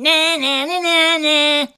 Na na na na.